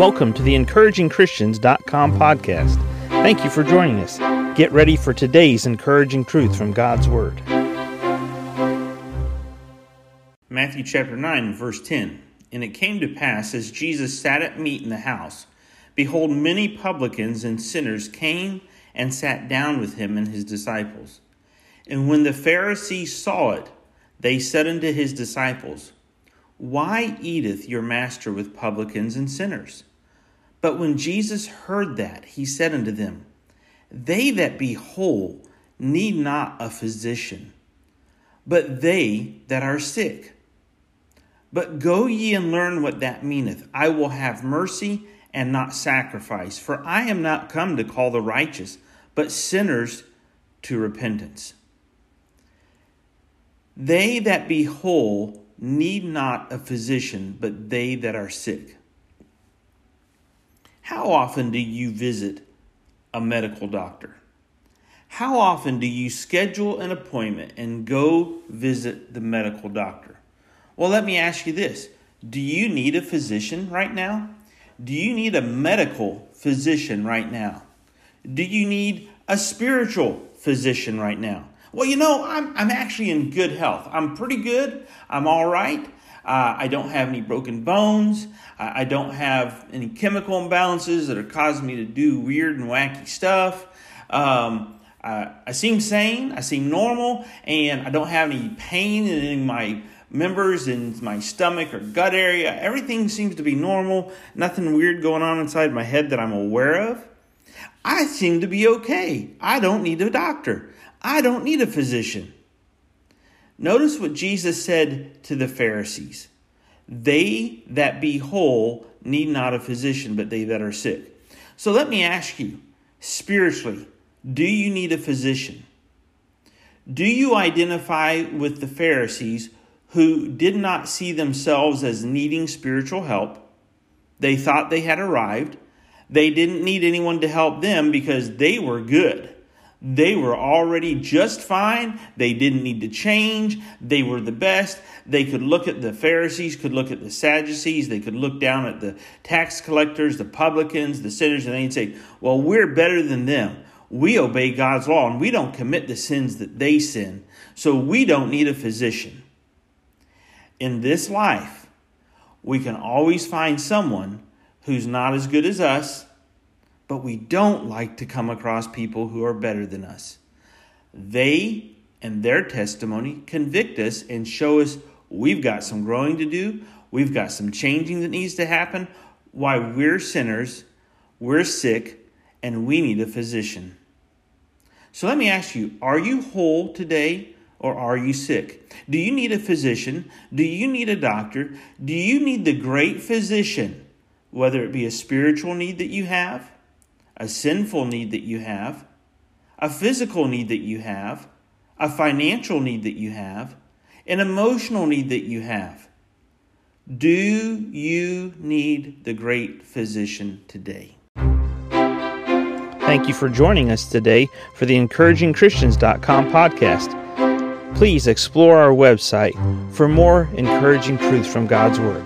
Welcome to the encouragingchristians.com podcast. Thank you for joining us. Get ready for today's encouraging truth from God's Word. Matthew chapter 9, verse 10. And it came to pass, as Jesus sat at meat in the house, behold, many publicans and sinners came and sat down with him and his disciples. And when the Pharisees saw it, they said unto his disciples, Why eateth your master with publicans and sinners? But when Jesus heard that, he said unto them, They that be whole need not a physician, but they that are sick. But go ye and learn what that meaneth. I will have mercy and not sacrifice, for I am not come to call the righteous, but sinners to repentance. They that be whole need not a physician, but they that are sick. How often do you visit a medical doctor? How often do you schedule an appointment and go visit the medical doctor? Well, let me ask you this Do you need a physician right now? Do you need a medical physician right now? Do you need a spiritual physician right now? Well, you know, I'm, I'm actually in good health. I'm pretty good. I'm all right. Uh, I don't have any broken bones. I, I don't have any chemical imbalances that are causing me to do weird and wacky stuff. Um, I, I seem sane. I seem normal, and I don't have any pain in any of my members in my stomach or gut area. Everything seems to be normal. Nothing weird going on inside my head that I'm aware of. I seem to be okay. I don't need a doctor. I don't need a physician. Notice what Jesus said to the Pharisees They that be whole need not a physician, but they that are sick. So let me ask you spiritually, do you need a physician? Do you identify with the Pharisees who did not see themselves as needing spiritual help? They thought they had arrived. They didn't need anyone to help them because they were good. They were already just fine. They didn't need to change. They were the best. They could look at the Pharisees, could look at the Sadducees, they could look down at the tax collectors, the publicans, the sinners, and they'd say, Well, we're better than them. We obey God's law and we don't commit the sins that they sin. So we don't need a physician. In this life, we can always find someone who's not as good as us but we don't like to come across people who are better than us. They and their testimony convict us and show us we've got some growing to do, we've got some changing that needs to happen, why we're sinners, we're sick, and we need a physician. So let me ask you are you whole today? or are you sick? Do you need a physician? Do you need a doctor? Do you need the great physician, whether it be a spiritual need that you have, a sinful need that you have, a physical need that you have, a financial need that you have, an emotional need that you have. Do you need the great physician today? Thank you for joining us today for the encouragingchristians.com podcast. Please explore our website for more encouraging truths from God's Word.